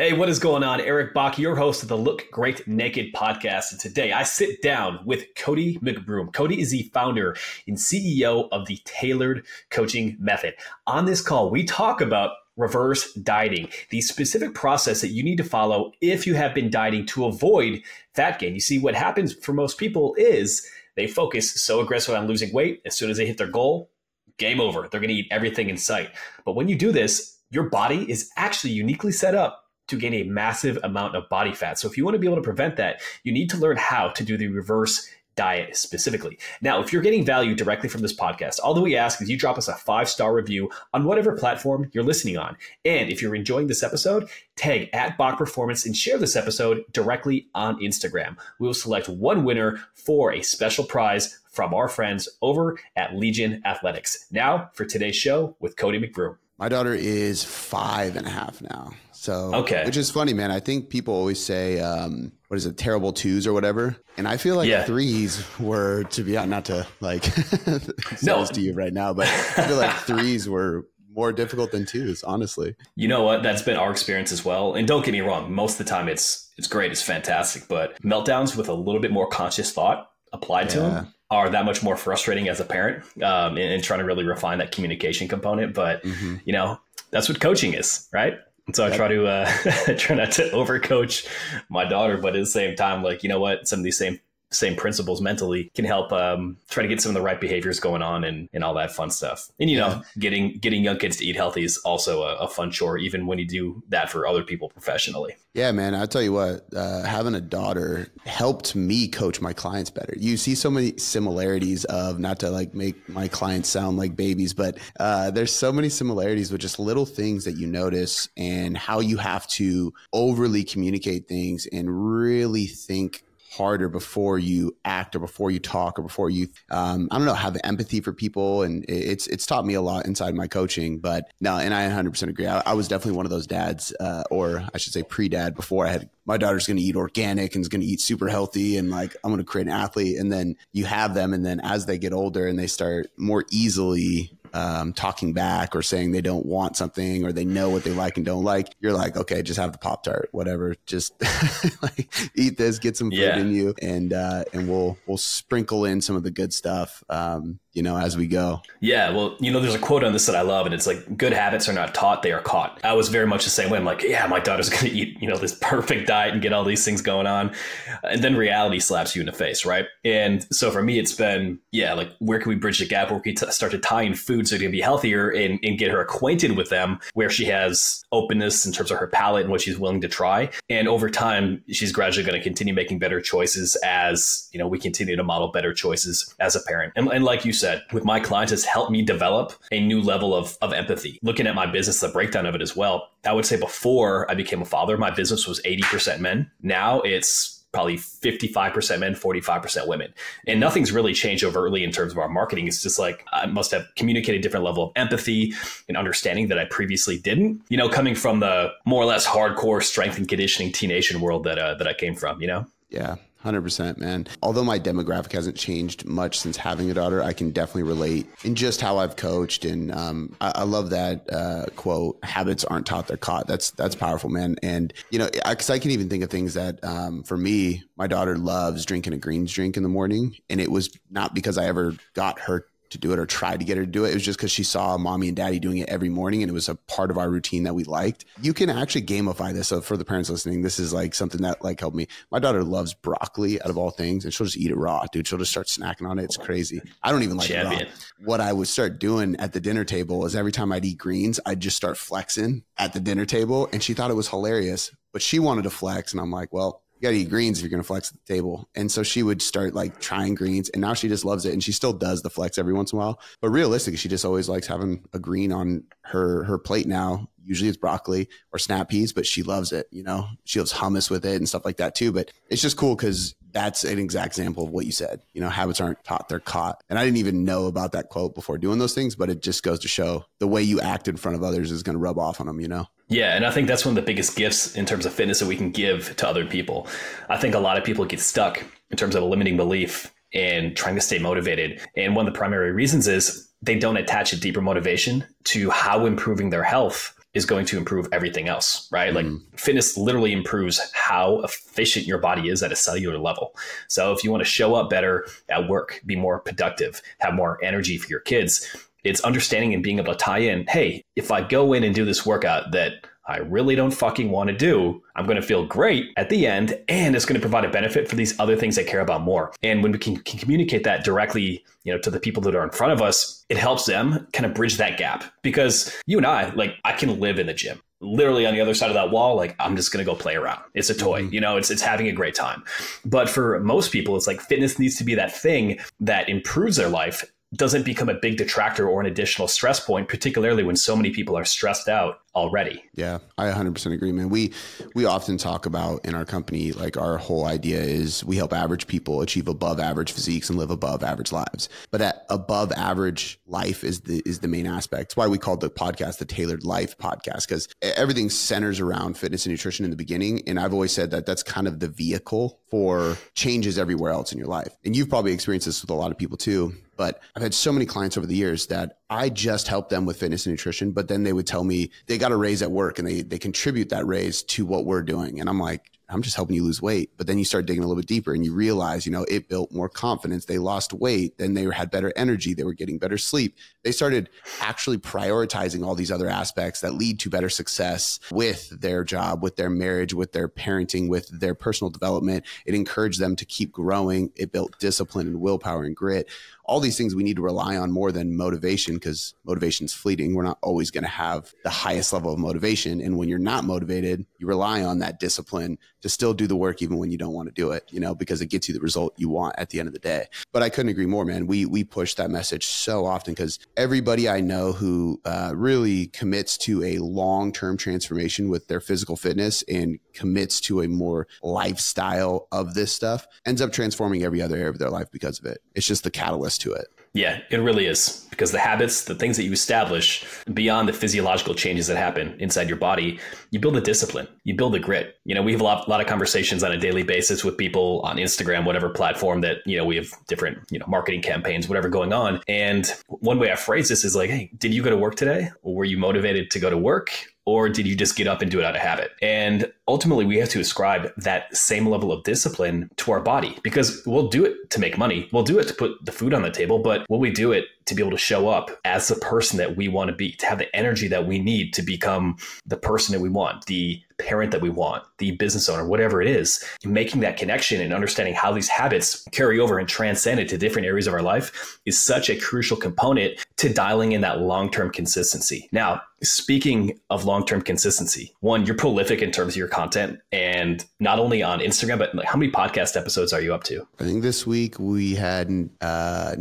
Hey, what is going on? Eric Bach, your host of the Look Great Naked podcast. And today I sit down with Cody McBroom. Cody is the founder and CEO of the Tailored Coaching Method. On this call, we talk about reverse dieting, the specific process that you need to follow if you have been dieting to avoid fat gain. You see, what happens for most people is they focus so aggressively on losing weight. As soon as they hit their goal, game over. They're going to eat everything in sight. But when you do this, your body is actually uniquely set up to gain a massive amount of body fat. So if you want to be able to prevent that, you need to learn how to do the reverse diet specifically. Now, if you're getting value directly from this podcast, all that we ask is you drop us a five star review on whatever platform you're listening on. And if you're enjoying this episode, tag at Bach Performance and share this episode directly on Instagram. We will select one winner for a special prize from our friends over at Legion Athletics. Now for today's show with Cody McBroom. My daughter is five and a half now. So, okay. which is funny, man. I think people always say, um, what is it, terrible twos or whatever. And I feel like yeah. threes were, to be honest, not to like no. to you right now, but I feel like threes were more difficult than twos, honestly. You know what? That's been our experience as well. And don't get me wrong, most of the time it's it's great, it's fantastic, but meltdowns with a little bit more conscious thought applied yeah. to them are that much more frustrating as a parent um, and, and, trying to really refine that communication component. But mm-hmm. you know, that's what coaching is, right? And so I try to uh, try not to overcoach my daughter, but at the same time, like you know what, some of these same same principles mentally can help um, try to get some of the right behaviors going on and, and all that fun stuff. And you know, yeah. getting getting young kids to eat healthy is also a, a, fun chore, even when you do that for other people professionally. Yeah, man. I'll tell you what, uh, having a daughter helped me coach my clients better. You see so many similarities of not to like make my clients sound like babies, but uh, there's so many similarities with just little things that you notice and how you have to overly communicate things and really think harder before you act or before you talk or before you um, I don't know have empathy for people. And it's it's taught me a lot inside my coaching but no and I 100% agree. I, I was definitely one of those dads uh, or I should say pre-dad before I had my daughter's going to eat organic and is going to eat super healthy and like I'm going to create an athlete. And then you have them and then as they get older and they start more easily um, talking back or saying they don't want something or they know what they like and don't like, you're like, okay, just have the pop tart, whatever. Just like eat this, get some food yeah. in you, and uh, and we'll we'll sprinkle in some of the good stuff. Um, you know, as we go. Yeah. Well, you know, there's a quote on this that I love, and it's like, good habits are not taught, they are caught. I was very much the same way. I'm like, yeah, my daughter's going to eat, you know, this perfect diet and get all these things going on. And then reality slaps you in the face, right? And so for me, it's been, yeah, like, where can we bridge the gap? Where we t- start to tie in foods that are going to be healthier and, and get her acquainted with them, where she has openness in terms of her palate and what she's willing to try. And over time, she's gradually going to continue making better choices as, you know, we continue to model better choices as a parent. And, and like you said with my clients has helped me develop a new level of, of empathy. Looking at my business, the breakdown of it as well, I would say before I became a father, my business was 80% men. Now it's probably 55% men, 45% women. And nothing's really changed overtly in terms of our marketing. It's just like I must have communicated a different level of empathy and understanding that I previously didn't, you know, coming from the more or less hardcore strength and conditioning T Nation world that, uh, that I came from, you know? Yeah. 100% man. Although my demographic hasn't changed much since having a daughter i can definitely relate in just how i've coached and um, I, I, love that uh, quote habits aren't taught they're caught. That's that's powerful man. And you know because I, I, can even think of things that um, for me my daughter loves drinking a greens drink in the morning. And it was not because i ever got her to do it or tried to get her to do it. It was just because she saw mommy and daddy doing it every morning and it was a part of our routine that we liked. You can actually gamify this. So for the parents listening, this is like something that like helped me. My daughter loves broccoli out of all things and she'll just eat it raw, dude. She'll just start snacking on it. It's crazy. I don't even like Champion. it raw. What I would start doing at the dinner table is every time I'd eat greens, I'd just start flexing at the dinner table and she thought it was hilarious, but she wanted to flex. And I'm like, well, you got to eat greens if you're to flex at the table. And so she would start like trying greens and now she just loves it. And she still does the flex every once in a while. But realistically, she just always likes having a green on her, her plate now. Usually it's broccoli or snap peas, but she loves it. You know, she loves hummus with it and stuff like that too. But it's just cool because that's an exact example of what you said. You know, habits aren't taught, they're caught. And I didn't even know about that quote before doing those things, but it just goes to show the way you act in front of others is going to rub off on them, you know? Yeah, and I think that's one of the biggest gifts in terms of fitness that we can give to other people. I think a lot of people get stuck in terms of a limiting belief and trying to stay motivated. And one of the primary reasons is they don't attach a deeper motivation to how improving their health is going to improve everything else, right? Like mm. fitness literally improves how efficient your body is at a cellular level. So if you want to show up better at work, be more productive, have more energy for your kids, it's understanding and being able to tie in, hey, if I go in and do this workout that I really don't fucking want to do, I'm going to feel great at the end and it's going to provide a benefit for these other things I care about more. And when we can, can communicate that directly, you know, to the people that are in front of us, it helps them kind of bridge that gap. Because you and I, like I can live in the gym. Literally on the other side of that wall like i'm just going to go play around. It's a toy mm-hmm. you know it's it's having a great time. But for most people it's like fitness needs to be that thing that improves their life doesn't become a big detractor or an additional stress point, particularly when so many people are stressed out already. Yeah, I 100% agree, man. We we often talk about in our company like our whole idea is we help average people achieve above average physiques and live above average lives. But that above average life is the is the main aspect. It's why we called the podcast the Tailored Life podcast because everything centers around fitness and nutrition in the beginning, and I've always said that that's kind of the vehicle for changes everywhere else in your life. And you've probably experienced this with a lot of people too but I've had so many clients over the years that I just help them with fitness and nutrition, but then they would tell me they got a raise at work and they they contribute that raise to what we're doing. And I'm like, I'm just helping you lose weight. But then you start digging a little bit deeper and you realize, you know, it built more confidence. They lost weight. Then they had better energy. They were getting better sleep. They started actually prioritizing all these other aspects that lead to better success with their job, with their marriage, with their parenting, with their personal development. It encouraged them to keep growing. It built discipline and willpower and grit all these things we need to rely on more than motivation because motivation is fleeting. We're not always going to have the highest level of motivation. And when you're not motivated, you rely on that discipline to still do the work even when you don't want to do it, you know, because it gets you the result you want at the end of the day. But I couldn't agree more, man. We we push that message so often because everybody I know who uh, really commits to a long term transformation with their physical fitness and commits to a more lifestyle of this stuff ends up transforming every other area of their life because of it. It's just the catalyst to it. Yeah, it really is because the habits, the things that you establish beyond the physiological changes that happen inside your body, you build a discipline, you build a grit. You know, we have a lot, lot of conversations on a daily basis with people on Instagram, whatever platform that, you know, we have different, you know, marketing campaigns, whatever going on. And one way I phrase this is like, hey, did you go to work today? Were you motivated to go to work? Or did you just get up and do it out of habit? And ultimately, we have to ascribe that same level of discipline to our body because we'll do it to make money. We'll do it to put the food on the table, but will we do it to be able to show up as the person that we want to be, to have the energy that we need to become the person that we want, the parent that we want, the business owner, whatever it is, making that connection and understanding how these habits carry over and transcend into different areas of our life is such a crucial component to dialing in that long term consistency. Now, speaking of long term consistency, one, you're prolific in terms of your content and not only on Instagram, but like how many podcast episodes are you up to? I think this week we had uh,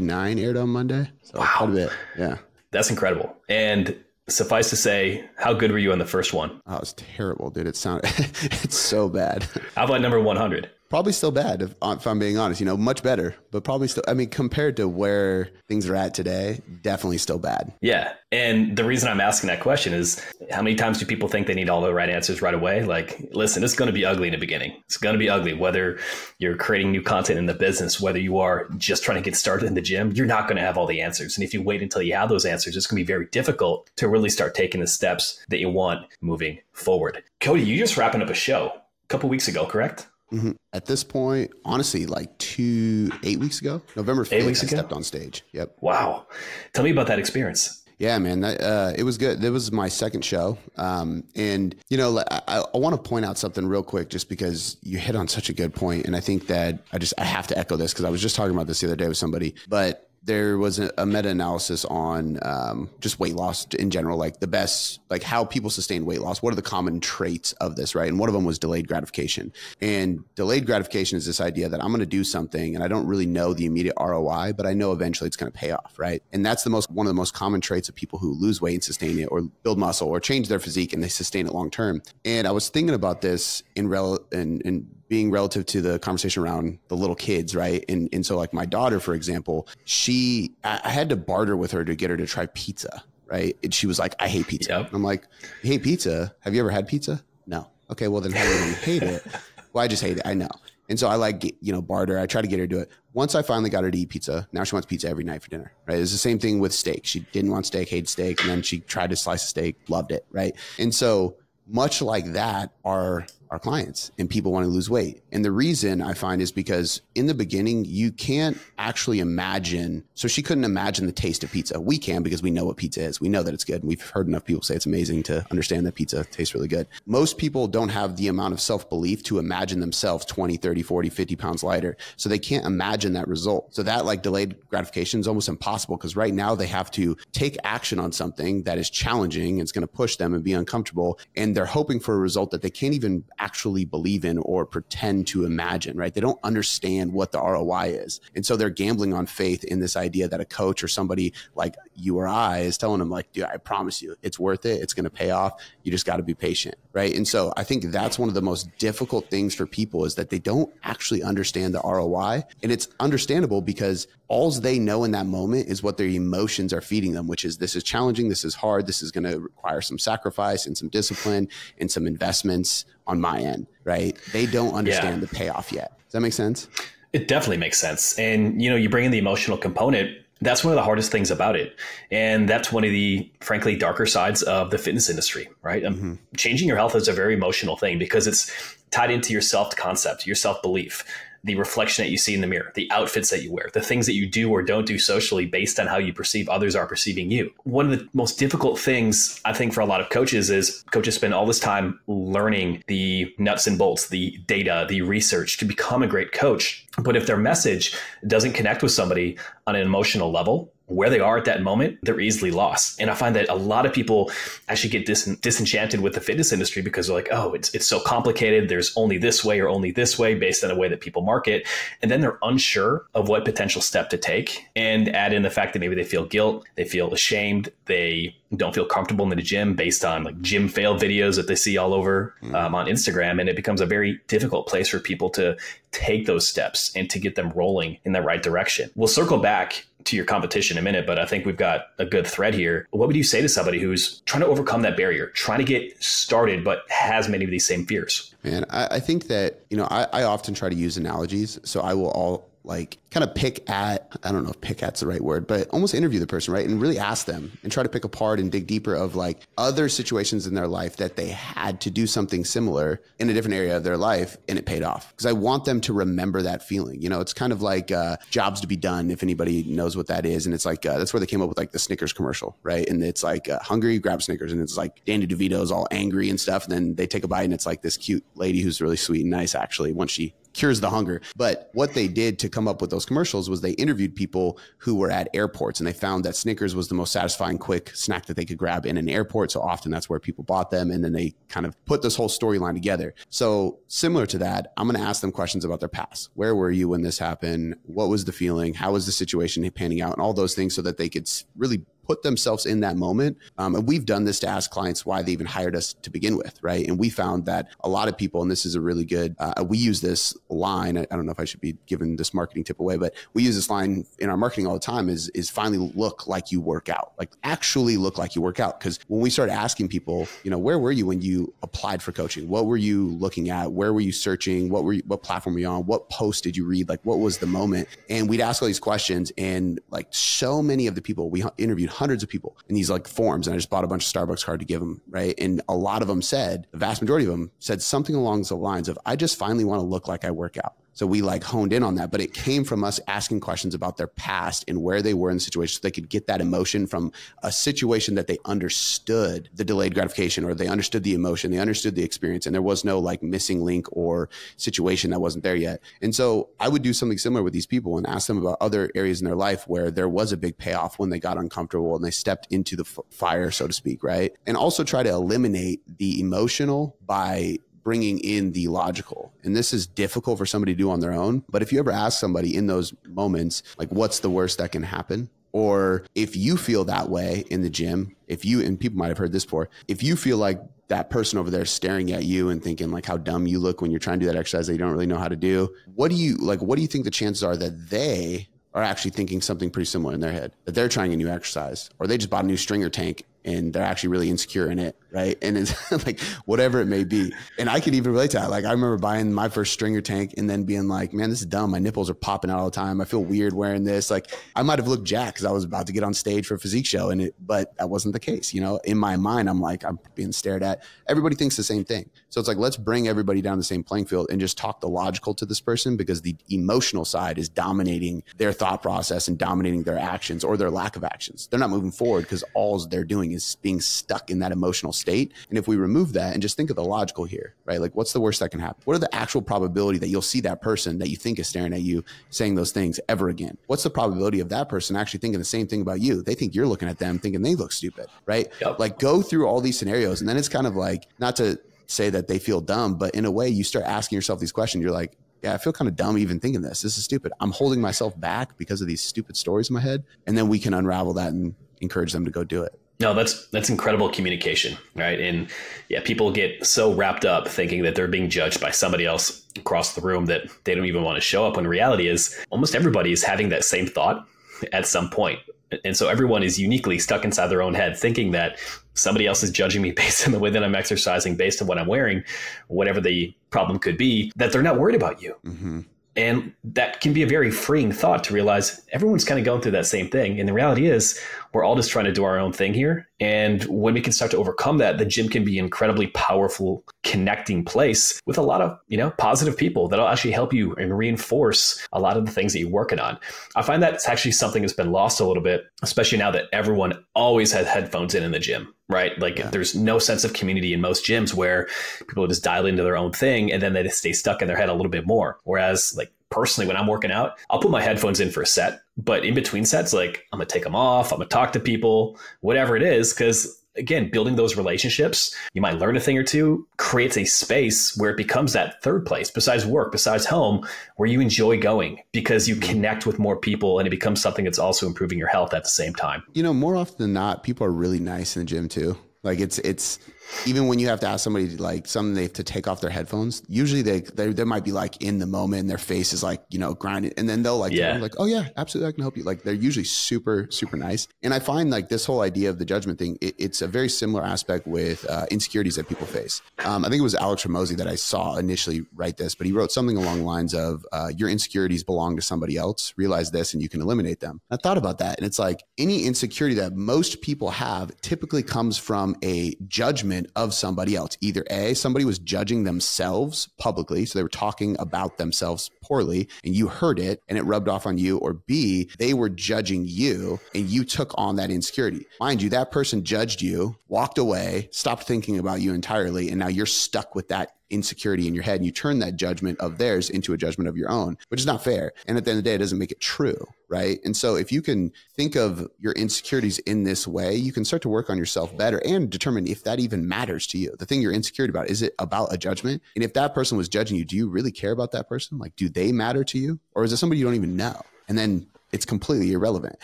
949 aired on Monday. So wow. quite a bit. Yeah. That's incredible. And suffice to say, how good were you on the first one? Oh, it was terrible, dude. It sounded it's so bad. How about number 100? Probably still bad, if, uh, if, I'm being honest. You know, much better, but probably still. I mean, compared to where things are at today, definitely still bad. Yeah, and the reason I'm asking that question is, how many times do people think they need all the right answers right away? Like, listen, it's going to be ugly in the beginning. It's going to be ugly whether you're creating new content in the business, whether you are just trying to get started in the gym. You're not going to have all the answers, and if you wait until you have those answers, it's going to be very difficult to really start taking the steps that you want moving forward. Cody, you just wrapping up a show a couple weeks ago, correct? Mm-hmm. At this point, honestly, like two, eight weeks ago, November 5th, eight weeks I ago? stepped on stage. Yep. Wow. Tell me about that experience. Yeah, man, that, uh, it was good. It was my second show, um, and you know, I, I want to point out something real quick, just because you hit on such a good point, and I think that I just I have to echo this because I was just talking about this the other day with somebody, but there was a, a meta-analysis on um, just weight loss in general like the best like how people sustain weight loss. What are the common traits of this right? And one of them was delayed gratification. And delayed gratification is this idea that i'm going to do something and i don't really know the immediate roi but i know eventually it's going to pay off right? And that's the most one of the most common traits of people who lose weight and sustain it or build muscle or change their physique and they sustain it long term. And i was thinking about this in rel in, in being relative to the conversation around the little kids, right? And and so like my daughter, for example, she I had to barter with her to get her to try pizza, right? And she was like, I hate pizza. Yep. I'm like, hate pizza? Have you ever had pizza? No. Okay, well then how do you hate it? Well, I just hate it. I know. And so I like, you know, barter. I try to get her to do it. Once I finally got her to eat pizza, now she wants pizza every night for dinner, right? It's the same thing with steak. She didn't want steak, hated steak. And then she tried to slice a steak, loved it, right? And so much like that, our our clients and people want to lose weight. And the reason I find is because in the beginning, you can't actually imagine. So she couldn't imagine the taste of pizza. We can because we know what pizza is. We know that it's good. We've heard enough people say it's amazing to understand that pizza tastes really good. Most people don't have the amount of self belief to imagine themselves 20, 30, 40, 50 pounds lighter. So they can't imagine that result. So that like delayed gratification is almost impossible because right now they have to take action on something that is challenging. It's going to push them and be uncomfortable. And they're hoping for a result that they can't even actually believe in or pretend to imagine, right? They don't understand what the ROI is. And so they're gambling on faith in this idea that a coach or somebody like you or I is telling them, like, dude, I promise you, it's worth it. It's going to pay off. You just got to be patient, right? And so I think that's one of the most difficult things for people is that they don't actually understand the ROI. And it's understandable because all they know in that moment is what their emotions are feeding them, which is this is challenging, this is hard, this is going to require some sacrifice and some discipline and some investments on my end, right? They don't understand yeah. the payoff yet. Does that make sense? It definitely makes sense. And you know, you bring in the emotional component. That's one of the hardest things about it. And that's one of the frankly darker sides of the fitness industry, right? Um, mm-hmm. Changing your health is a very emotional thing because it's tied into your self concept, your self belief the reflection that you see in the mirror, the outfits that you wear, the things that you do or don't do socially based on how you perceive others are perceiving you. One of the most difficult things I think for a lot of coaches is coaches spend all this time learning the nuts and bolts, the data, the research to become a great coach. But if their message doesn't connect with somebody on an emotional level, where they are at that moment, they're easily lost. And I find that a lot of people actually get dis- disenchanted with the fitness industry because they're like, oh, it's, it's so complicated. There's only this way or only this way based on the way that people market. And then they're unsure of what potential step to take and add in the fact that maybe they feel guilt, they feel ashamed, they don't feel comfortable in the gym based on like gym fail videos that they see all over mm. um, on Instagram. And it becomes a very difficult place for people to take those steps and to get them rolling in the right direction. We'll circle back to your competition in a minute, but I think we've got a good thread here. What would you say to somebody who's trying to overcome that barrier, trying to get started, but has many of these same fears? Man, I, I think that, you know, I, I often try to use analogies. So I will all like kind of pick at i don't know if pick at's the right word but almost interview the person right? And really ask them and try to pick apart and dig deeper of like other situations in their life that they had to do something similar in a different area of their life and it paid off. Because i want them to remember that feeling you know? It's kind of like uh, jobs to be done if anybody knows what that is and it's like uh, that's where they came up with like the snickers commercial right? And it's like uh, hungry grab snickers and it's like danny devito's all angry and stuff and then they take a bite and it's like this cute lady who's really sweet and nice actually once she cures the hunger. But what they did to come up with those commercials was they interviewed people who were at airports and they found that Snickers was the most satisfying quick snack that they could grab in an airport. So often that's where people bought them. And then they kind of put this whole storyline together. So similar to that, I'm going to ask them questions about their past. Where were you when this happened? What was the feeling? How was the situation panning out? And all those things so that they could really put themselves in that moment. Um, and we've done this to ask clients why they even hired us to begin with, right? And we found that a lot of people, and this is a really good, uh, we use this line. I, I, don't know if I should be giving this marketing tip away, but we use this line in our marketing all the time is, is finally look like you work out, like actually look like you work out. Cause when we started asking people, you know, where were you when you applied for coaching? What were you looking at? Where were you searching? What were you, what platform were you on? What post did you read? Like what was the moment? And we'd ask all these questions and like so many of the people we interviewed hundreds of people in these like forms. And I just bought a bunch of Starbucks card to give them. Right. And a lot of them said, the vast majority of them said something along the lines of, I just finally want to look like I work out. So we like honed in on that, but it came from us asking questions about their past and where they were in the situation so they could get that emotion from a situation that they understood the delayed gratification or they understood the emotion, they understood the experience, and there was no like missing link or situation that wasn't there yet. And so I would do something similar with these people and ask them about other areas in their life where there was a big payoff when they got uncomfortable and they stepped into the f- fire, so to speak, right? And also try to eliminate the emotional by bringing in the logical. And this is difficult for somebody to do on their own. But if you ever ask somebody in those moments, like, what's the worst that can happen? Or if you feel that way in the gym, if you, and people might have heard this before, if you feel like that person over there staring at you and thinking like how dumb you look when you're trying to do that exercise that you don't really know how to do, what do you, like, what do you think the chances are that they are actually thinking something pretty similar in their head that they're trying a new exercise or they just bought a new stringer tank and they're actually really insecure in it right? And it's like whatever it may be. And I can even relate to that. Like I remember buying my first stringer tank and then being like, man, this is dumb. My nipples are popping out all the time. I feel weird wearing this. Like I might have looked jacked because I was about to get on stage for a physique show, and it, but that wasn't the case. You know, in my mind, I'm like, I'm being stared at. Everybody thinks the same thing. So it's like, let's bring everybody down the same playing field and just talk the logical to this person because the emotional side is dominating their thought process and dominating their actions or their lack of actions. They're not moving forward because all they're doing is being stuck in that emotional state. And if we remove that and just think of the logical here, right? Like, what's the worst that can happen? What are the actual probability that you'll see that person that you think is staring at you saying those things ever again? What's the probability of that person actually thinking the same thing about you? They think you're looking at them thinking they look stupid, right? Yep. Like, go through all these scenarios. And then it's kind of like, not to say that they feel dumb, but in a way, you start asking yourself these questions. You're like, yeah, I feel kind of dumb even thinking this. This is stupid. I'm holding myself back because of these stupid stories in my head. And then we can unravel that and encourage them to go do it. No, that's that's incredible communication, right? And yeah, people get so wrapped up thinking that they're being judged by somebody else across the room that they don't even want to show up when reality is almost everybody is having that same thought at some point. And so everyone is uniquely stuck inside their own head thinking that somebody else is judging me based on the way that I'm exercising, based on what I'm wearing, whatever the problem could be, that they're not worried about you. Mm-hmm. And that can be a very freeing thought to realize everyone's kind of going through that same thing. And the reality is, we're all just trying to do our own thing here. And when we can start to overcome that, the gym can be an incredibly powerful connecting place with a lot of, you know, positive people that'll actually help you and reinforce a lot of the things that you're working on. I find that it's actually something that's been lost a little bit, especially now that everyone always has headphones in in the gym right? Like yeah. there's no sense of community in most gyms where people just dial into their own thing and then they just stay stuck in their head a little bit more. Whereas like personally, when I'm working out, I'll put my headphones in for a set, but in between sets, like I'm gonna take them off, I'm gonna talk to people, whatever it is, because again, building those relationships, you might learn a thing or two, creates a space where it becomes that third place besides work, besides home, where you enjoy going because you mm-hmm. connect with more people and it becomes something that's also improving your health at the same time. You know, more often than not, people are really nice in the gym too. Like it's it's even when you have to ask somebody to like something they have to take off their headphones, usually they, they they might be like in the moment and their face is like, you know, grinding and then they'll like, yeah. like, oh yeah, absolutely. I can help you. Like they're usually super, super nice. And I find like this whole idea of the judgment thing, it, it's a very similar aspect with uh, insecurities that people face. Um, I think it was Alex Hormozi that I saw initially write this, but he wrote something along the lines of uh, your insecurities belong to somebody else. Realize this and you can eliminate them. I thought about that and it's like any insecurity that most people have typically comes from a judgment of somebody else. Either A, somebody was judging themselves publicly, so they were talking about themselves poorly, and you heard it and it rubbed off on you, or B, they were judging you and you took on that insecurity. Mind you, that person judged you, walked away, stopped thinking about you entirely, and now you're stuck with that insecurity in your head and you turn that judgment of theirs into a judgment of your own, which is not fair. And at the end of the day, it doesn't make it true. Right. And so if you can think of your insecurities in this way, you can start to work on yourself better and determine if that even matters to you. The thing you're insecure about, is it about a judgment? And if that person was judging you, do you really care about that person? Like, do they matter to you? Or is it somebody you don't even know? And then it's completely irrelevant.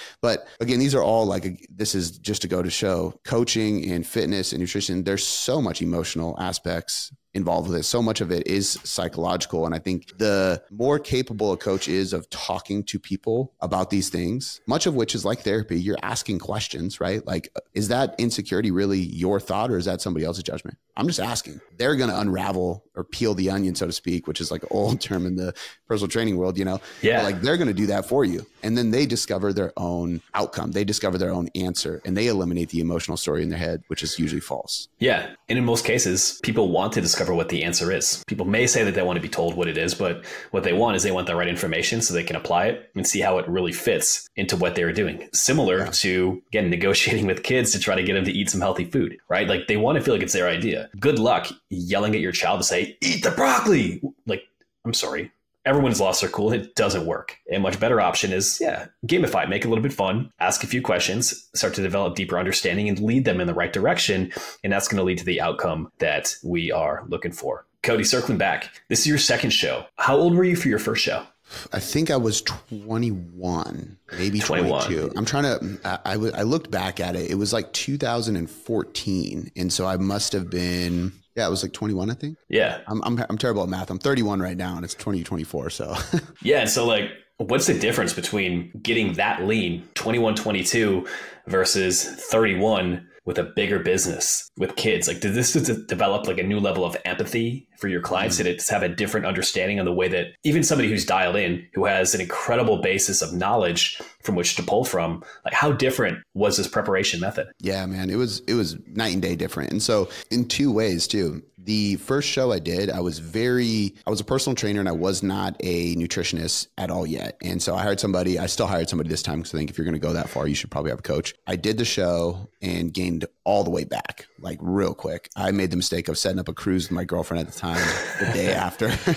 But again, these are all like this is just to go to show coaching and fitness and nutrition. There's so much emotional aspects involved with it. So much of it is psychological. And I think the more capable a coach is of talking to people about these things, much of which is like therapy, you're asking questions, right? Like, is that insecurity really your thought or is that somebody else's judgment? I'm just asking. They're going to unravel or peel the onion, so to speak, which is like an old term in the personal training world, you know? Yeah. But like they're going to do that for you. And then they discover their own outcome. They discover their own answer and they eliminate the emotional story in their head, which is usually false. Yeah. And in most cases, people want to discover what the answer is. People may say that they want to be told what it is, but what they want is they want the right information so they can apply it and see how it really fits into what they're doing. Similar to, again, negotiating with kids to try to get them to eat some healthy food, right? Like they want to feel like it's their idea good luck yelling at your child to say, eat the broccoli. Like, I'm sorry. Everyone's lost their cool. It doesn't work. A much better option is, yeah, gamify, make it a little bit fun, ask a few questions, start to develop deeper understanding and lead them in the right direction. And that's going to lead to the outcome that we are looking for. Cody, circling back, this is your second show. How old were you for your first show? I think I was 21, maybe 21. 22. I'm trying to, I, I, I looked back at it. It was like 2014. And so I must have been, yeah, it was like 21, I think. Yeah. I'm, I'm, I'm terrible at math. I'm 31 right now and it's 2024. So, yeah. So, like, what's the difference between getting that lean, 21, 22 versus 31 with a bigger business with kids? Like, did this develop like a new level of empathy for your clients? Mm-hmm. Have a different understanding on the way that even somebody who's dialed in, who has an incredible basis of knowledge from which to pull from, like how different was this preparation method? Yeah, man, it was it was night and day different. And so in two ways too the first show I did, I was very, I was a personal trainer and I was not a nutritionist at all yet. And so I hired somebody, I still hired somebody this time because I think if you're going to go that far, you should probably have a coach. I did the show and gained all the way back, like real quick. I made the mistake of setting up a cruise with my girlfriend at the time the day after.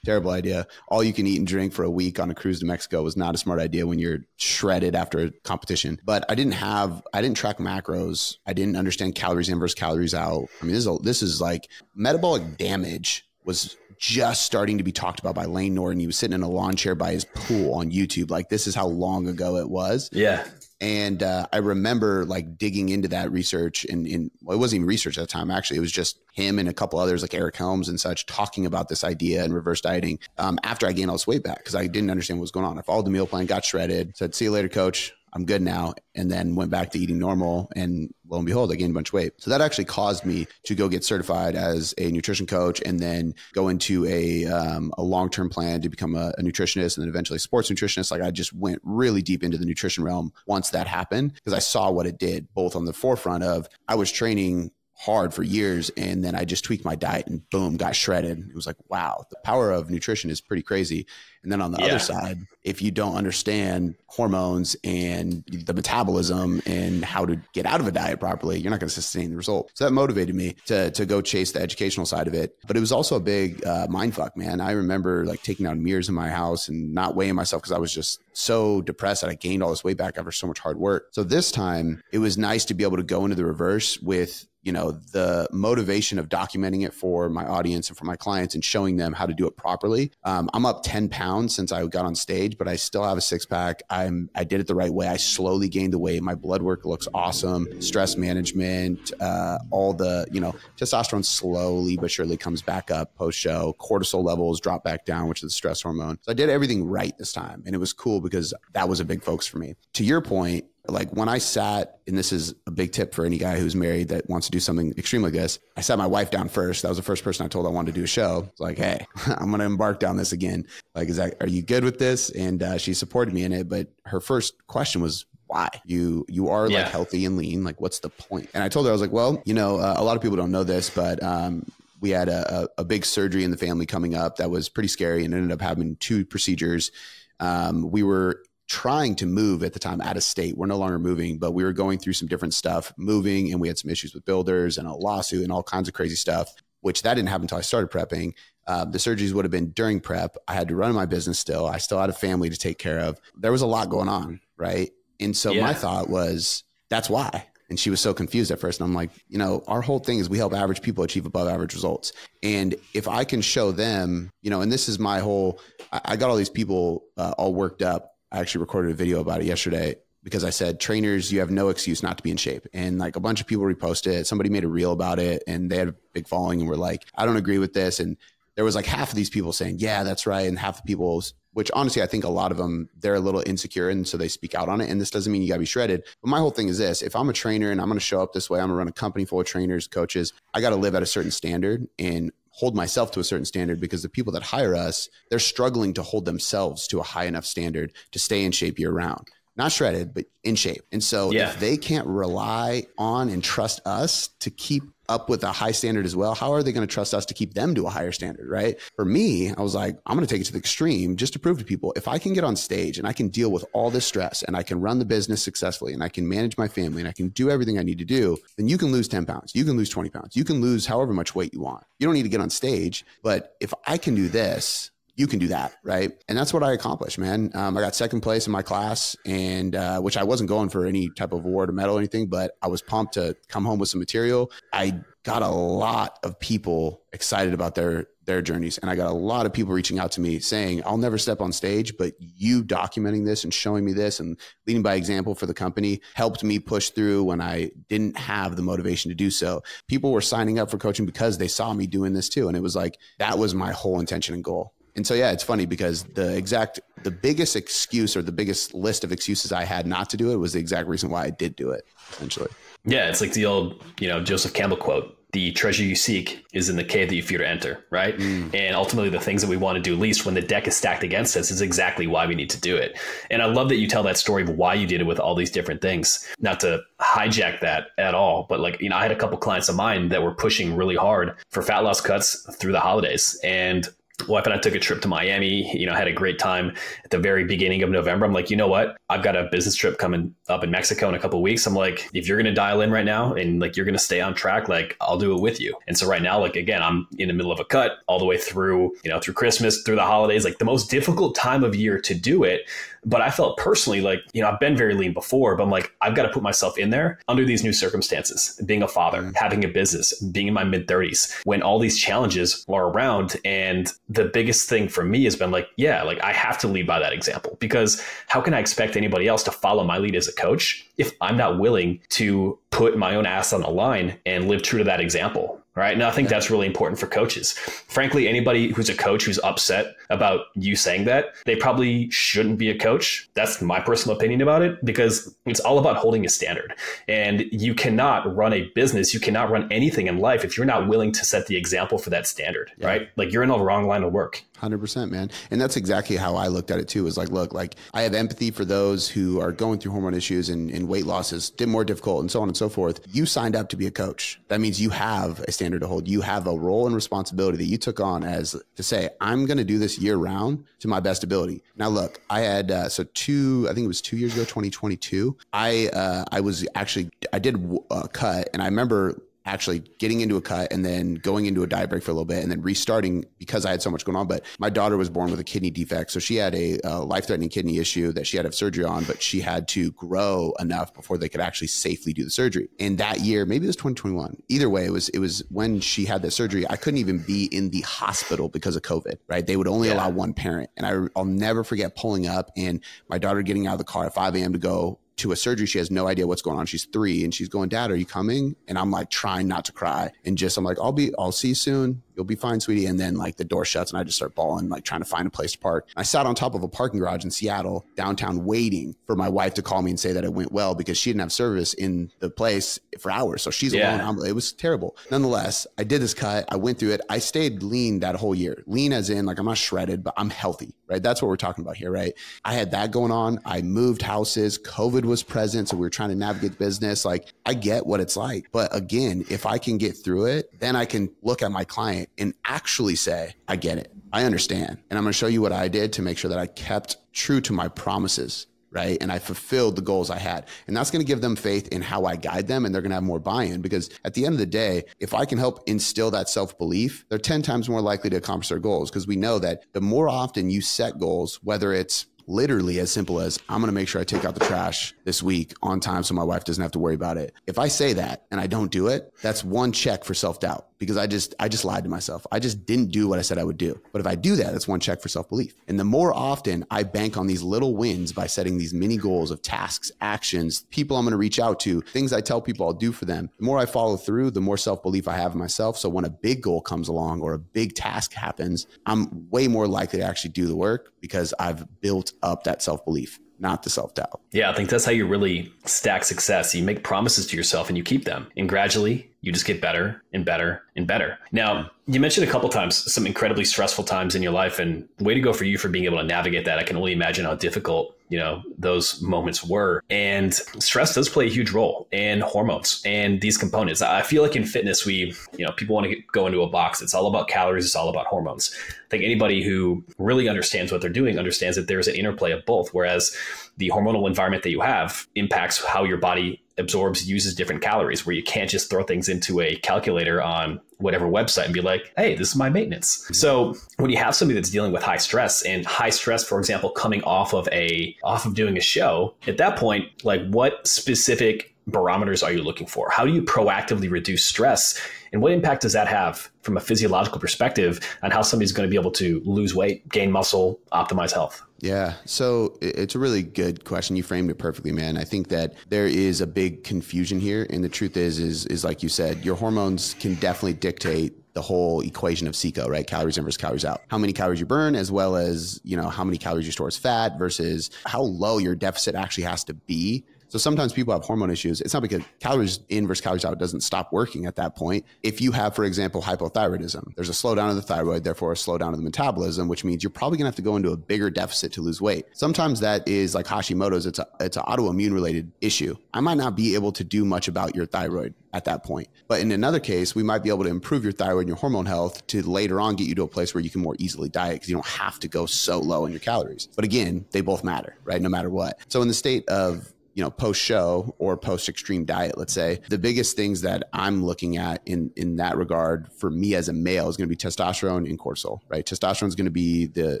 terrible idea. All you can eat and drink for a week on a cruise to Mexico was not a smart idea when you're shredded after a competition. But I didn't have, I didn't track macros. I didn't understand calories in versus calories out. I mean, this is, a, this is like metabolic damage was just starting to be talked about by Layne Norton. He was sitting in a lawn chair by his pool on YouTube. Like this is how long ago it was. Yeah. And uh, I remember like digging into that research, and, well, it wasn't even research at the time. Actually, it was just him and a couple others like Eric Helms and such talking about this idea and reverse dieting. Um, after I gained all this weight back because I didn't understand what was going on. I followed the meal plan, got shredded, said, "See you later, coach. I'm good now. And then went back to eating normal. And lo and behold, I gained a bunch of weight. So that actually caused me to go get certified as a nutrition coach and then go into a, um, a long term plan to become a, a, nutritionist and then eventually sports nutritionist. Like I just went really deep into the nutrition realm once that happened because I saw what it did, both on the forefront of I was training hard for years and then I just tweaked my diet and boom, got shredded. It was like, wow, the power of nutrition is pretty crazy. And then on the yeah. other side, if you don't understand hormones and the metabolism and how to get out of a diet properly, you're not going to sustain the result. So that motivated me to, to go chase the educational side of it. But it was also a big uh, mind fuck, man. I remember like taking out mirrors in my house and not weighing myself because I was just so depressed that I gained all this weight back after so much hard work. So this time it was nice to be able to go into the reverse with you know the motivation of documenting it for my audience and for my clients and showing them how to do it properly. Um, i'm up 10 pounds since i got on stage but i still have a six-pack i'm i did it the right way. I slowly gained the weight. My blood work looks awesome. Stress management uh, all the you know testosterone slowly but surely comes back up post show cortisol levels drop back down which is the stress hormone. So i did everything right this time and it was cool because that was a big focus for me. To your point like when I sat, and this is a big tip for any guy who's married that wants to do something extreme like this. I sat my wife down first. That was the first person I told I wanted to do a show. It's like, hey, I'm going to embark down this again. Like, is that, are you good with this? And uh, she supported me in it. But her first question was, why you you are yeah. like healthy and lean like what's the point and i told her i was like well you know uh, a lot of people don't know this but um, we had a, a, big surgery in the family coming up that was pretty scary and ended up having two procedures um, we were trying to move at the time out of state. We're no longer moving, but we were going through some different stuff, moving, and we had some issues with builders and a lawsuit and all kinds of crazy stuff, which that didn't happen until I started prepping. Uh, the surgeries would have been during prep. I had to run my business still. I still had a family to take care of. There was a lot going on, right? And so yeah. my thought was, that's why. And she was so confused at first. And I'm like, you know, our whole thing is we help average people achieve above average results. And if I can show them, you know, and this is my whole, I, got all these people uh, all worked up I actually recorded a video about it yesterday because I said, trainers, you have no excuse not to be in shape. And like a bunch of people reposted it. Somebody made a reel about it and they had a big following and were like, I don't agree with this. And there was like half of these people saying, yeah, that's right. And half the people, which honestly, I think a lot of them, they're a little insecure. And so they speak out on it. And this doesn't mean you got to be shredded. But my whole thing is this if I'm a trainer and I'm going to show up this way, I'm going to run a company full of trainers, coaches, I got to live at a certain standard. And hold myself to a certain standard because the people that hire us, they're struggling to hold themselves to a high enough standard to stay in shape year round. Not shredded, but in shape. And so yeah. if they can't rely on and trust us to keep up with a high standard as well, how are they going to trust us to keep them to a higher standard? Right. For me, I was like, I'm going to take it to the extreme just to prove to people if I can get on stage and I can deal with all this stress and I can run the business successfully and I can manage my family and I can do everything I need to do, then you can lose 10 pounds. You can lose 20 pounds. You can lose however much weight you want. You don't need to get on stage. But if I can do this, you can do that, right? And that's what I accomplished, man. Um, I got second place in my class, and uh, which I wasn't going for any type of award or medal or anything, but I was pumped to come home with some material. I got a lot of people excited about their their journeys, and I got a lot of people reaching out to me saying, "I'll never step on stage, but you documenting this and showing me this and leading by example for the company helped me push through when I didn't have the motivation to do so." People were signing up for coaching because they saw me doing this too, and it was like that was my whole intention and goal and so yeah, it's funny because the exact the biggest excuse or the biggest list of excuses I had not to do it was the exact reason why I did do it, essentially. Yeah, it's like the old, you know, Joseph Campbell quote the treasure you seek is in the cave that you fear to enter, right? Mm. And ultimately, the things that we want to do least when the deck is stacked against us is exactly why we need to do it. And I love that you tell that story of why you did it with all these different things. Not to hijack that at all, but like, you know, I had a couple clients of mine that were pushing really hard for fat loss cuts through the holidays. And wife and I took a trip to Miami. You know, had a great time at the very beginning of November. I'm like, you know what? I've got a business trip coming up in Mexico in a couple weeks. I'm like, if you're going to dial in right now and like you're going to stay on track, like I'll do it with you. And so right now, like again, I'm in the middle of a cut all the way through, you know, through Christmas, through the holidays, like the most difficult time of year to do it. But I felt personally like, you know, I've been very lean before, but I'm like, I've got to put myself in there under these new circumstances, being a father, mm. having a business, being in my mid 30s, when all these challenges are around. And the biggest thing for me has been like, yeah, like I have to lead by that example because how can I expect anybody else to follow my lead as a coach if I'm not willing to put my own ass on the line and live true to that example? Right? And I think that's really important for coaches. Frankly, anybody who's a coach who's upset about you saying that, they probably shouldn't be a coach. That's my personal opinion about it because it's all about holding a standard. And you cannot run a business, you cannot run anything in life if you're not willing to set the example for that standard, yeah. right? Like you're in the wrong line of work. 100% man. And that's exactly how i looked at it too is like look like i have empathy for those who are going through hormone issues and, and weight loss is more difficult and so on and so forth. You signed up to be a coach. That means you have a standard to hold. You have a role and responsibility that you took on as to say i'm going to do this year round to my best ability. Now look i had uh, so two i think it was two years ago 2022 i uh, i was actually i did a cut and i remember actually getting into a cut and then going into a diet break for a little bit and then restarting because I had so much going on. But my daughter was born with a kidney defect. So she had a, life threatening kidney issue that she had to have surgery on, but she had to grow enough before they could actually safely do the surgery. And that year, maybe it was 2021. Either way, it was, it was when she had that surgery. I couldn't even be in the hospital because of COVID, right? They would only yeah. allow one parent. And I, I'll never forget pulling up and my daughter getting out of the car at 5 a.m. to go to a surgery. She has no idea what's going on. She's three and she's going, Dad, are you coming? And I'm like trying not to cry and just, I'm like, I'll be, I'll see you soon you'll be fine, sweetie. And then like the door shuts and I just start bawling, like trying to find a place to park. I sat on top of a parking garage in Seattle, downtown, waiting for my wife to call me and say that it went well because she didn't have service in the place for hours. So she's yeah. alone. I'm, it was terrible. Nonetheless, I did this cut. I went through it. I stayed lean that whole year. Lean as in like I'm not shredded, but I'm healthy, right? That's what we're talking about here, right? I had that going on. I moved houses. COVID was present. So we were trying to navigate business. Like I get what it's like. But again, if I can get through it, then I can look at my client client and actually say, I get it. I understand. And I'm going to show you what I did to make sure that I kept true to my promises right? And I fulfilled the goals I had. And that's going to give them faith in how I guide them and they're going to have more buy in because at the end of the day, if I can help instill that self belief, they're 10 times more likely to accomplish their goals because we know that the more often you set goals, whether it's literally as simple as I'm going to make sure I take out the trash this week on time so my wife doesn't have to worry about it. If I say that and I don't do it, that's one check for self doubt because I just I just lied to myself. I just didn't do what I said I would do. But if I do that, that's one check for self-belief. And the more often I bank on these little wins by setting these mini goals of tasks, actions, people I'm going to reach out to, things I tell people I'll do for them. The more I follow through, the more self-belief I have in myself. So when a big goal comes along or a big task happens, I'm way more likely to actually do the work because I've built up that self-belief not the self doubt. Yeah, I think that's how you really stack success. You make promises to yourself and you keep them. And gradually, you just get better and better and better. Now, you mentioned a couple times some incredibly stressful times in your life, and way to go for you for being able to navigate that. I can only imagine how difficult you know those moments were. And stress does play a huge role in hormones and these components. I feel like in fitness we you know people want to go into a box. It's all about calories. It's all about hormones. I think anybody who really understands what they're doing understands that there's an interplay of both whereas the hormonal environment that you have impacts how your body absorbs uses different calories where you can't just throw things into a calculator on whatever website and be like hey this is my maintenance. So when you have somebody that's dealing with high stress and high stress for example coming off of a off of doing a show at that point like what specific barometers are you looking for how do you proactively reduce stress and what impact does that have from a physiological perspective on how somebody's going to be able to lose weight, gain muscle, optimize health? Yeah. So it's a really good question. You framed it perfectly, man. I think that there is a big confusion here. And the truth is, is, is like you said, your hormones can definitely dictate the whole equation of CICO, right? Calories in versus calories out. How many calories you burn, as well as, you know, how many calories you store as fat versus how low your deficit actually has to be So sometimes people have hormone issues. It's not because calories in versus calories out doesn't stop working at that point. If you have, for example, hypothyroidism, there's a slowdown of the thyroid, therefore a slowdown of the metabolism, which means you're probably going to have to go into a bigger deficit to lose weight. Sometimes that is like Hashimoto's. It's a, it's an autoimmune related issue. I might not be able to do much about your thyroid at that point. But in another case, we might be able to improve your thyroid and your hormone health to later on get you to a place where you can more easily diet because you don't have to go so low in your calories. But again, they both matter, right? No matter what. So in the state of you know post show or post extreme diet let's say the biggest things that i'm looking at in in that regard for me as a male is going to be testosterone and cortisol right? Testosterone is going to be the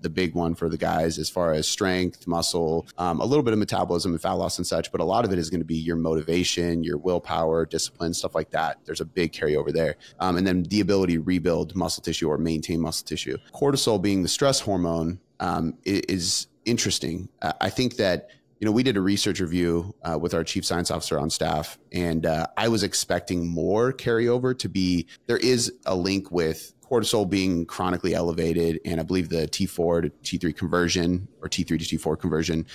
the big one for the guys as far as strength muscle um, a little bit of metabolism and fat loss and such but a lot of it is going to be your motivation your willpower discipline stuff like that. There's a big carryover there. Um, and then the ability to rebuild muscle tissue or maintain muscle tissue. Cortisol being the stress hormone um, is interesting. I think that you know, we did a research review uh, with our chief science officer on staff, and uh, I was expecting more carryover to be. There is a link with cortisol being chronically elevated, and I believe the T4 to T3 conversion or T3 to T4 conversion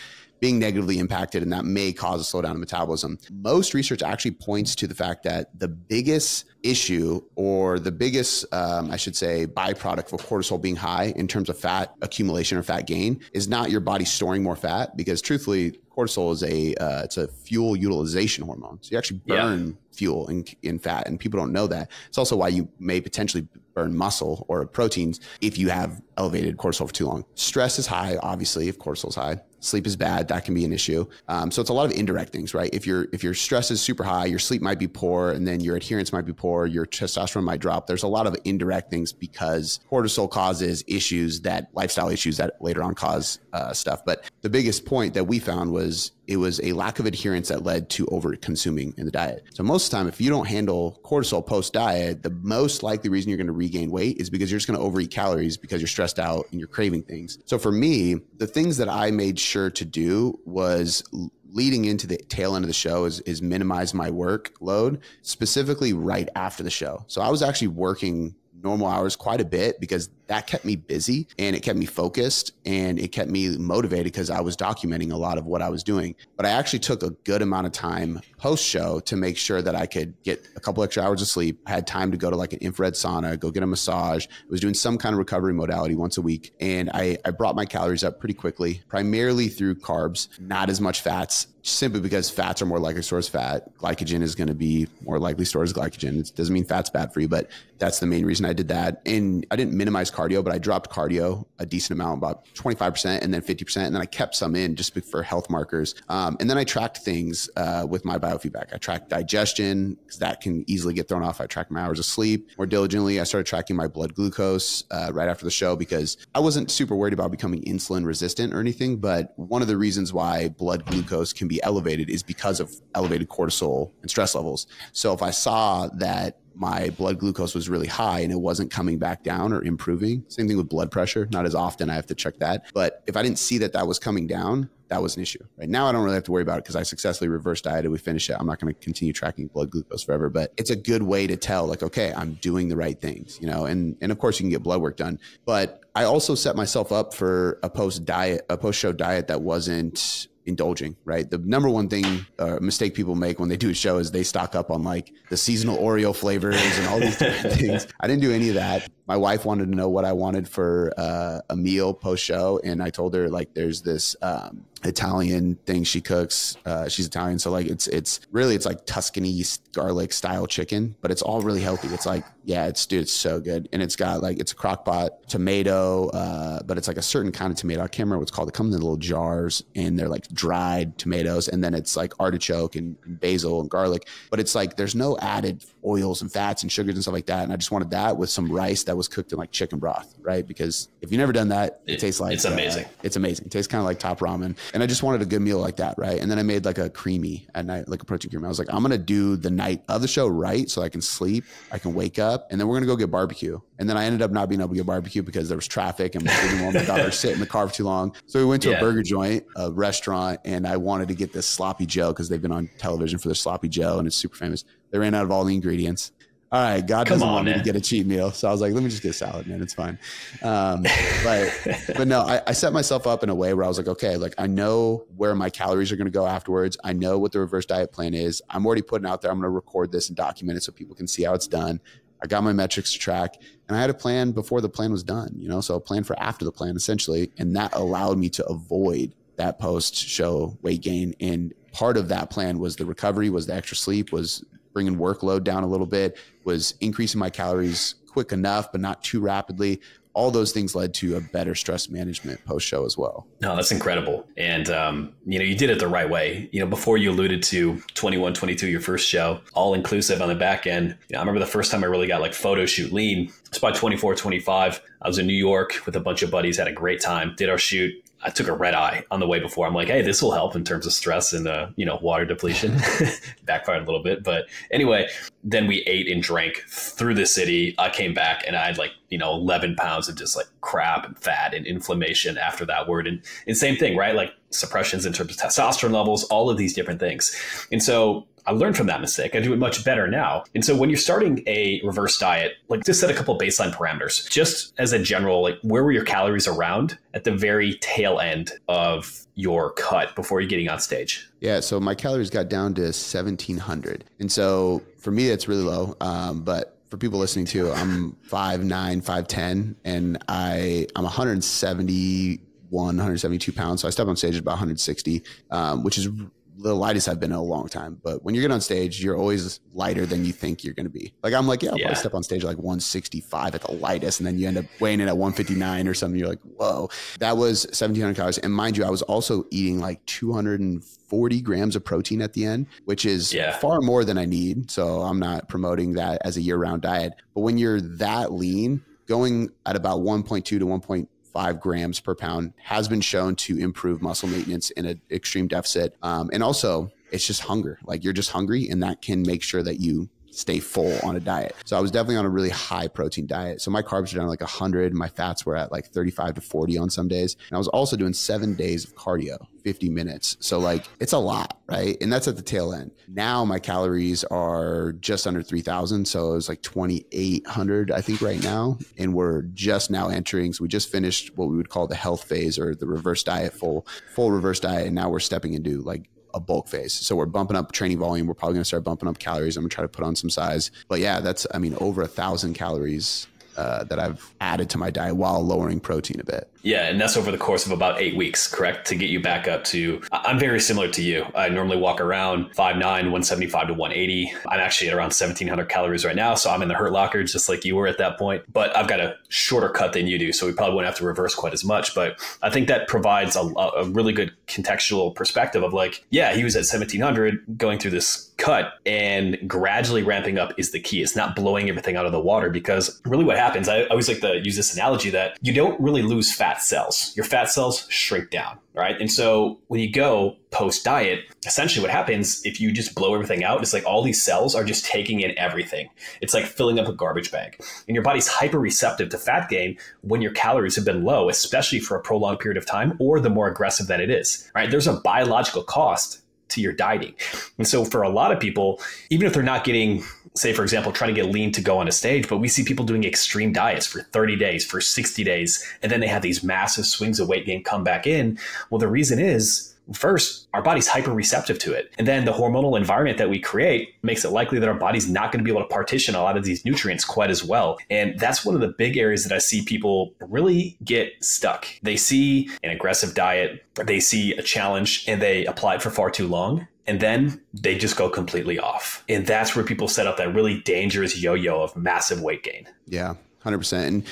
being negatively impacted, and that may cause a slowdown in metabolism. Most research actually points to the fact that the biggest issue or the biggest, um, I should say, byproduct for cortisol being high in terms of fat accumulation or fat gain is not your body storing more fat, because truthfully, cortisol is a uh, it's a fuel utilization hormone. So you actually burn yeah. fuel in, in fat, and people don't know that. It's also why you may potentially burn muscle or proteins if you have elevated cortisol for too long. Stress is high, obviously, if cortisol is high sleep is bad that can be an issue. Um, so it's a lot of indirect things right? If your if your stress is super high your sleep might be poor and then your adherence might be poor your testosterone might drop. There's a lot of indirect things because cortisol causes issues that lifestyle issues that later on cause uh, stuff. But the biggest point that we found was it was a lack of adherence that led to over consuming in the diet. So most of the time, if you don't handle cortisol post diet, the most likely reason you're going to regain weight is because you're just going to overeat calories because you're stressed out and you're craving things. So for me, the things that I made sure to do was leading into the tail end of the show is, is minimize my workload specifically right after the show. So I was actually working normal hours quite a bit because that kept me busy and it kept me focused and it kept me motivated because I was documenting a lot of what I was doing. But I actually took a good amount of time post show to make sure that I could get a couple extra hours of sleep, had time to go to like an infrared sauna, go get a massage. I was doing some kind of recovery modality once a week. And I, I brought my calories up pretty quickly, primarily through carbs, not as much fats simply because fats are more likely to store as fat. Glycogen is going to be more likely stored as glycogen. It doesn't mean fat's bad for you, but that's the main reason I did that. And I didn't minimize cardio, but I dropped cardio a decent amount, about 25% and then 50%. And then I kept some in just for health markers. Um, and then I tracked things uh, with my biofeedback. I tracked digestion because that can easily get thrown off. I tracked my hours of sleep more diligently. I started tracking my blood glucose uh, right after the show because I wasn't super worried about becoming insulin resistant or anything. But one of the reasons why blood glucose can be elevated is because of elevated cortisol and stress levels. So if I saw that my blood glucose was really high and it wasn't coming back down or improving. Same thing with blood pressure. Not as often. I have to check that. But if I didn't see that that was coming down, that was an issue. Right now, I don't really have to worry about it because I successfully reverse dieted. We finished it. I'm not going to continue tracking blood glucose forever, but it's a good way to tell, like, okay, I'm doing the right things, you know. And and of course, you can get blood work done, but I also set myself up for a post diet, a post show diet that wasn't indulging, right? The number one thing uh, mistake people make when they do a show is they stock up on like the seasonal Oreo flavors and all these different things. I didn't do any of that. My wife wanted to know what I wanted for uh, a meal post show, and I told her like there's this um, Italian thing she cooks. Uh, she's Italian, so like it's it's really it's like Tuscany garlic style chicken, but it's all really healthy. It's like yeah, it's dude, it's so good, and it's got like it's a crock pot tomato, uh, but it's like a certain kind of tomato. I can't remember what it's called. It comes in little jars, and they're like dried tomatoes, and then it's like artichoke and, and basil and garlic, but it's like there's no added oils and fats and sugars and stuff like that. And I just wanted that with some rice that was cooked in like chicken broth, right? Because if you've never done that, it, it tastes like it's amazing. Uh, it's amazing. It tastes kind of like top ramen. And I just wanted a good meal like that, right? And then I made like a creamy at night, like a protein creamy. I was like, I'm gonna do the night of the show right, so I can sleep, I can wake up, and then we're gonna go get barbecue. And then I ended up not being able to get barbecue because there was traffic and we didn't want my daughter to sit in the car for too long. So we went to yeah. a burger joint, a restaurant, and I wanted to get this sloppy Joe because they've been on television for their sloppy Joe and it's super famous. They ran out of all the ingredients. all right, God Come doesn't on, want man. me to get a cheat meal. So I was like, let me just get a salad, man. It's fine. Um, but, but no, I, I set myself up in a way where I was like, okay, like I know where my calories are going to go afterwards. I know what the reverse diet plan is. I'm already putting out there. I'm going to record this and document it so people can see how it's done. I got my metrics to track and I had a plan before the plan was done, you know, so a plan for after the plan essentially. And that allowed me to avoid that post show weight gain. And part of that plan was the recovery, was the extra sleep, was bringing workload down a little bit, was increasing my calories quick enough, but not too rapidly, all those things led to a better stress management post show as well. No, that's incredible. And, um, you know, you did it the right way. You know, before you alluded to 21, 22, your first show, all inclusive on the back end. You know, I remember the first time I really got like photo shoot lean. It's about 24, 25. I was in New York with a bunch of buddies, had a great time, did our shoot. I took a red eye on the way before. I'm like, hey, this will help in terms of stress and uh, you know water depletion. Backfired a little bit, but anyway. Then we ate and drank through the city. I came back and I had like you know 11 pounds of just like crap and fat and inflammation after that word. And, and same thing, right? Like suppressions in terms of testosterone levels, all of these different things. And so I learned from that mistake. I do it much better now. And so when you're starting a reverse diet, like just set a couple baseline parameters. Just as a general, like where were your calories around at the very tail end of your cut before you're getting on stage? Yeah, so my calories got down to 1700. And so for me, that's really low. Um, but for people listening to, I'm 5'9, 5'10, and I, I'm 171, 172 pounds. So I step on stage at about 160, um, which is the lightest I've been in a long time. But when you get on stage, you're always lighter than you think you're going to be. Like I'm like, yeah, I'll yeah. probably step on stage like 165 at the lightest, and then you end up weighing in at 159 or something. You're like, whoa, that was 1700 calories. And mind you, I was also eating like 240 grams of protein at the end, which is yeah. far more than I need. So I'm not promoting that as a year-round diet. But when you're that lean, going at about 1.2 to 1 five grams per pound has been shown to improve muscle maintenance in an extreme deficit. Um, and also, it's just hunger. Like you're just hungry, and that can make sure that you stay full on a diet. So I was definitely on a really high protein diet. So my carbs were down like 100. My fats were at like 35 to 40 on some days. And I was also doing seven days of cardio, 50 minutes. So like it's a lot, right? And that's at the tail end. Now my calories are just under 3,000. So it was like 2,800, I think, right now. And we're just now entering. So we just finished what we would call the health phase or the reverse diet, full, full reverse diet. And now we're stepping into like a bulk phase. So we're bumping up training volume. We're probably going to start bumping up calories. I'm going to try to put on some size. But yeah, that's, I mean, over a thousand calories uh, that I've added to my diet while lowering protein a bit. Yeah, and that's over the course of about eight weeks, correct? To get you back up to, I'm very similar to you. I normally walk around 5'9, 175 to 180. I'm actually at around 1700 calories right now. So I'm in the hurt locker, just like you were at that point. But I've got a shorter cut than you do. So we probably won't have to reverse quite as much. But I think that provides a, a really good contextual perspective of like, yeah, he was at 1700 going through this cut and gradually ramping up is the key. It's not blowing everything out of the water because really what happens, I always like to use this analogy that you don't really lose fat cells. Your fat cells shrink down, right? And so when you go post diet, essentially what happens if you just blow everything out, it's like all these cells are just taking in everything. It's like filling up a garbage bag. And your body's hyper receptive to fat gain when your calories have been low, especially for a prolonged period of time or the more aggressive that it is, right? There's a biological cost to your dieting. And so for a lot of people, even if they're not getting, say, for example, trying to get lean to go on a stage, but we see people doing extreme diets for 30 days, for 60 days, and then they have these massive swings of weight gain come back in. Well, the reason is First, our body's hyper receptive to it. And then the hormonal environment that we create makes it likely that our body's not going to be able to partition a lot of these nutrients quite as well. And that's one of the big areas that I see people really get stuck. They see an aggressive diet, they see a challenge, and they apply it for far too long and then they just go completely off. And that's where people set up that really dangerous yo yo of massive weight gain. Yeah, 100%. And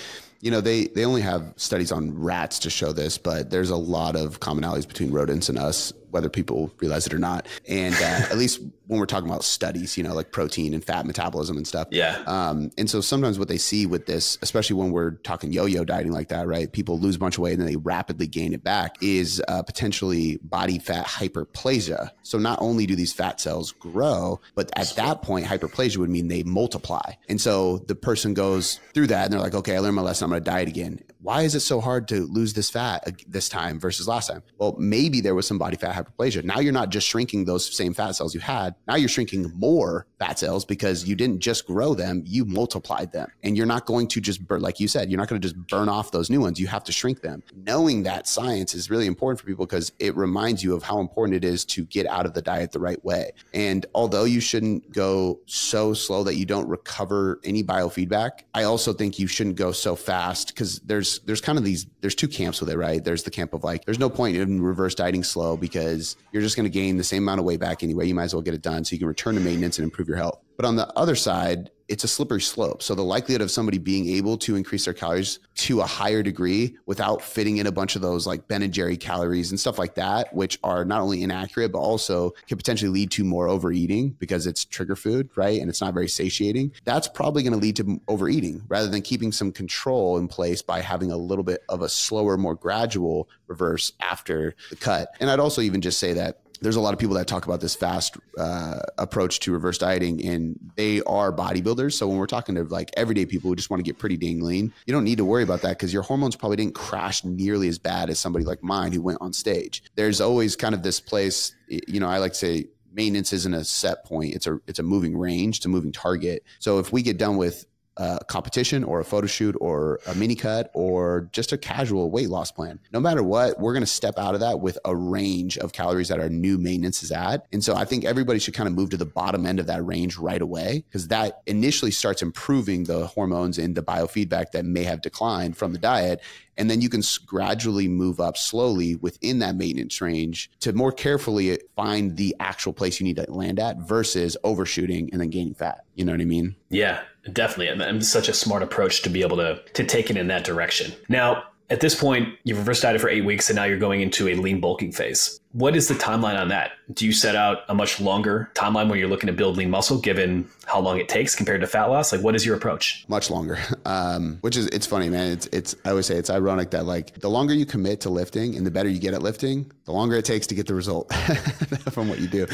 you know they they only have studies on rats to show this but there's a lot of commonalities between rodents and us whether people realize it or not. And uh, at least when we're talking about studies you know like protein and fat metabolism and stuff. Yeah. Um, and so sometimes what they see with this especially when we're talking yo-yo dieting like that right people lose a bunch of weight and then they rapidly gain it back is uh, potentially body fat hyperplasia. So not only do these fat cells grow but at that point hyperplasia would mean they multiply. And so the person goes through that and they're like okay i learned my lesson. I'm going to diet again. Why is it so hard to lose this fat this time versus last time? Well, maybe there was some body fat hyperplasia. Now you're not just shrinking those same fat cells you had. Now you're shrinking more fat cells because you didn't just grow them, you multiplied them. And you're not going to just burn, like you said, you're not going to just burn off those new ones. You have to shrink them. Knowing that science is really important for people because it reminds you of how important it is to get out of the diet the right way. And although you shouldn't go so slow that you don't recover any biofeedback, I also think you shouldn't go so fast because there's there's kind of these there's two camps with it, right? There's the camp of like there's no point in reverse dieting slow because you're just going to gain the same amount of weight back anyway. You might as well get it done so you can return to maintenance and improve your health. But on the other side, it's a slippery slope. So the likelihood of somebody being able to increase their calories to a higher degree without fitting in a bunch of those like Ben and Jerry calories and stuff like that, which are not only inaccurate, but also can potentially lead to more overeating because it's trigger food, right? And it's not very satiating. That's probably going to lead to overeating rather than keeping some control in place by having a little bit of a slower, more gradual reverse after the cut. And I'd also even just say that there's a lot of people that talk about this fast uh, approach to reverse dieting and they are bodybuilders. So when we're talking to like everyday people who just want to get pretty dang lean you don't need to worry about that because your hormones probably didn't crash nearly as bad as somebody like mine who went on stage. There's always kind of this place you know i like to say maintenance isn't a set point. It's a it's a moving range it's a moving target. So if we get done with a competition or a photo shoot or a mini cut or just a casual weight loss plan. No matter what, we're going to step out of that with a range of calories that our new maintenance is at. And so I think everybody should kind of move to the bottom end of that range right away because that initially starts improving the hormones and the biofeedback that may have declined from the diet. And then you can gradually move up slowly within that maintenance range to more carefully find the actual place you need to land at versus overshooting and then gaining fat. You know what I mean? Yeah, definitely. And, and such a smart approach to be able to to take it in that direction. Now, at this point, you've reverse dieted for eight weeks and now you're going into a lean bulking phase. What is the timeline on that? Do you set out a much longer timeline when you're looking to build lean muscle, given how long it takes compared to fat loss? Like, what is your approach? Much longer. Um, which is it's funny, man. It's it's I always say it's ironic that like the longer you commit to lifting and the better you get at lifting, the longer it takes to get the result from what you do,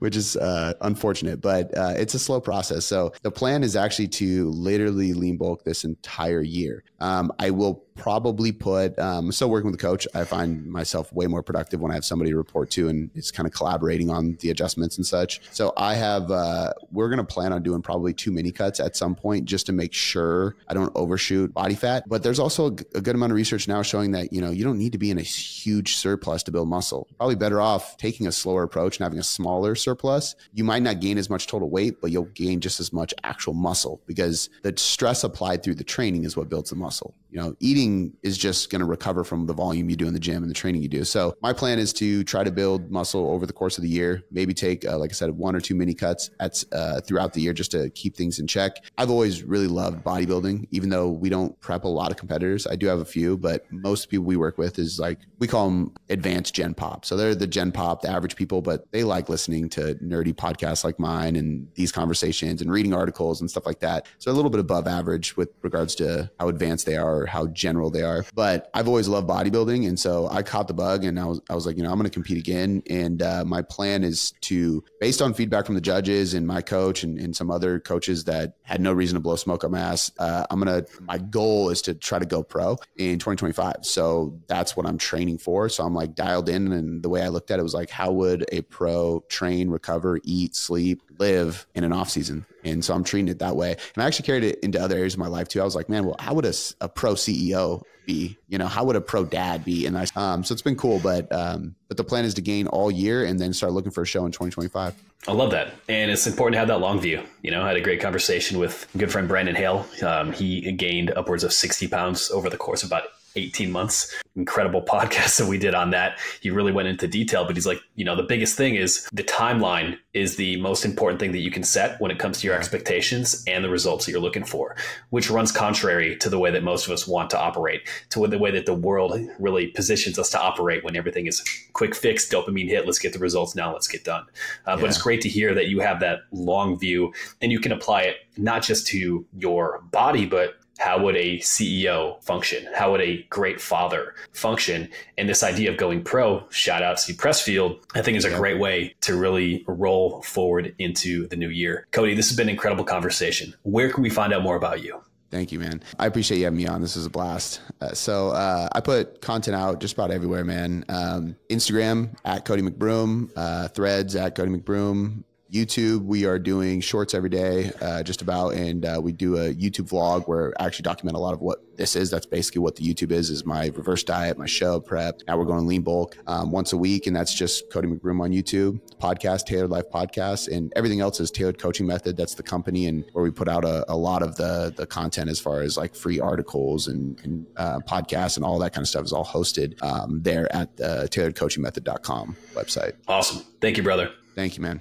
which is uh, unfortunate. But uh, it's a slow process. So the plan is actually to literally lean bulk this entire year. Um, I will probably put. Um, I'm still working with a coach. I find myself way more productive when I have somebody report to, and it's kind of collaborating on the adjustments and such. So I have. Uh, we're going to plan on doing probably two mini cuts at some point just to make sure I don't overshoot body fat. But there's also a, a good amount of research now showing that you know you don't need to be in a huge surplus to build muscle. Probably better off taking a slower approach and having a smaller surplus. You might not gain as much total weight, but you'll gain just as much actual muscle because the stress applied through the training is what builds the muscle. You know, eating is just going to recover from the volume you do in the gym and the training you do. So my plan is to try to build muscle over the course of the year. Maybe take, uh, like I said, one or two mini cuts at uh, throughout the year just to keep things in check. I've always really loved bodybuilding, even though we don't prep a lot of competitors. I do have a few, but most people we work with is like we call them advanced Gen Pop. So they're the Gen Pop, the average people, but they like listening to nerdy podcasts like mine and these conversations and reading articles and stuff like that. So a little bit above average with regards to how advanced they are or how general they are. But I've always loved bodybuilding, and so I caught the bug, and I was I was like, you know, I'm going to compete again, and uh, my plan is to, based on feedback from the judges and my coach and, and some other coaches that had no reason to blow smoke up my ass, uh, I'm gonna. My goal is to try to go pro in 2025. So that's what I'm training for. So I'm like dialed in, and the way I looked at it was like, how would a pro train, recover, eat, sleep, live in an off season? And so I'm treating it that way. And I actually carried it into other areas of my life too. I was like, man, well, how would a, a pro CEO be? You know, how would a pro dad be? And I, um, so it's been cool, but, um, but the plan is to gain all year and then start looking for a show in 2025. I love that. And it's important to have that long view. You know, I had a great conversation with good friend Brandon Hale. Um, he gained upwards of 60 pounds over the course of about 18 months. Incredible podcast that we did on that. He really went into detail, but he's like, you know, the biggest thing is the timeline is the most important thing that you can set when it comes to your expectations and the results that you're looking for, which runs contrary to the way that most of us want to operate, to the way that the world really positions us to operate when everything is quick fix, dopamine hit, let's get the results now, let's get done. Uh, yeah. But it's great to hear that you have that long view and you can apply it not just to your body, but how would a CEO function? How would a great father function? And this idea of going pro, shout out to Pressfield, I think is a great way to really roll forward into the new year. Cody, this has been an incredible conversation. Where can we find out more about you? Thank you, man. I appreciate you having me on. This is a blast. Uh, so uh, I put content out just about everywhere, man. Um, Instagram at Cody McBroom, uh, Threads at Cody McBroom, YouTube, we are doing shorts every day, uh, just about, and uh, we do a YouTube vlog where I actually document a lot of what this is. That's basically what the YouTube is: is my reverse diet, my show prep. Now we're going lean bulk um, once a week, and that's just Cody McBroom on YouTube. Podcast, Tailored Life Podcast, and everything else is Tailored Coaching Method. That's the company, and where we put out a, a lot of the the content as far as like free articles and, and uh, podcasts and all that kind of stuff is all hosted um, there at the tailoredcoachingmethod.com website. Awesome. Thank you, brother. Thank you, man.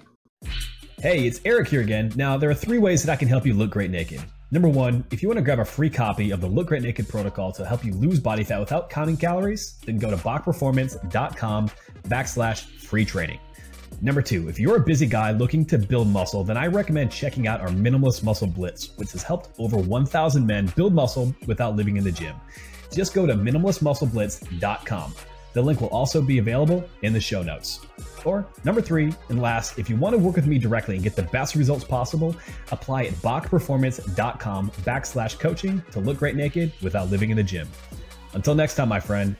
Hey, it's Eric here again. Now, there are three ways that I can help you look great naked. Number one, if you want to grab a free copy of the Look Great Naked protocol to help you lose body fat without counting calories, then go to bachperformance.com backslash free training. Number two, if you're a busy guy looking to build muscle, then I recommend checking out our Minimalist Muscle Blitz, which has helped over 1,000 men build muscle without living in the gym. Just go to minimalistmuscleblitz.com. The link will also be available in the show notes. Or number three, and last, if you want to work with me directly and get the best results possible, apply at bachperformance.com backslash coaching to look great naked without living in the gym. Until next time, my friend,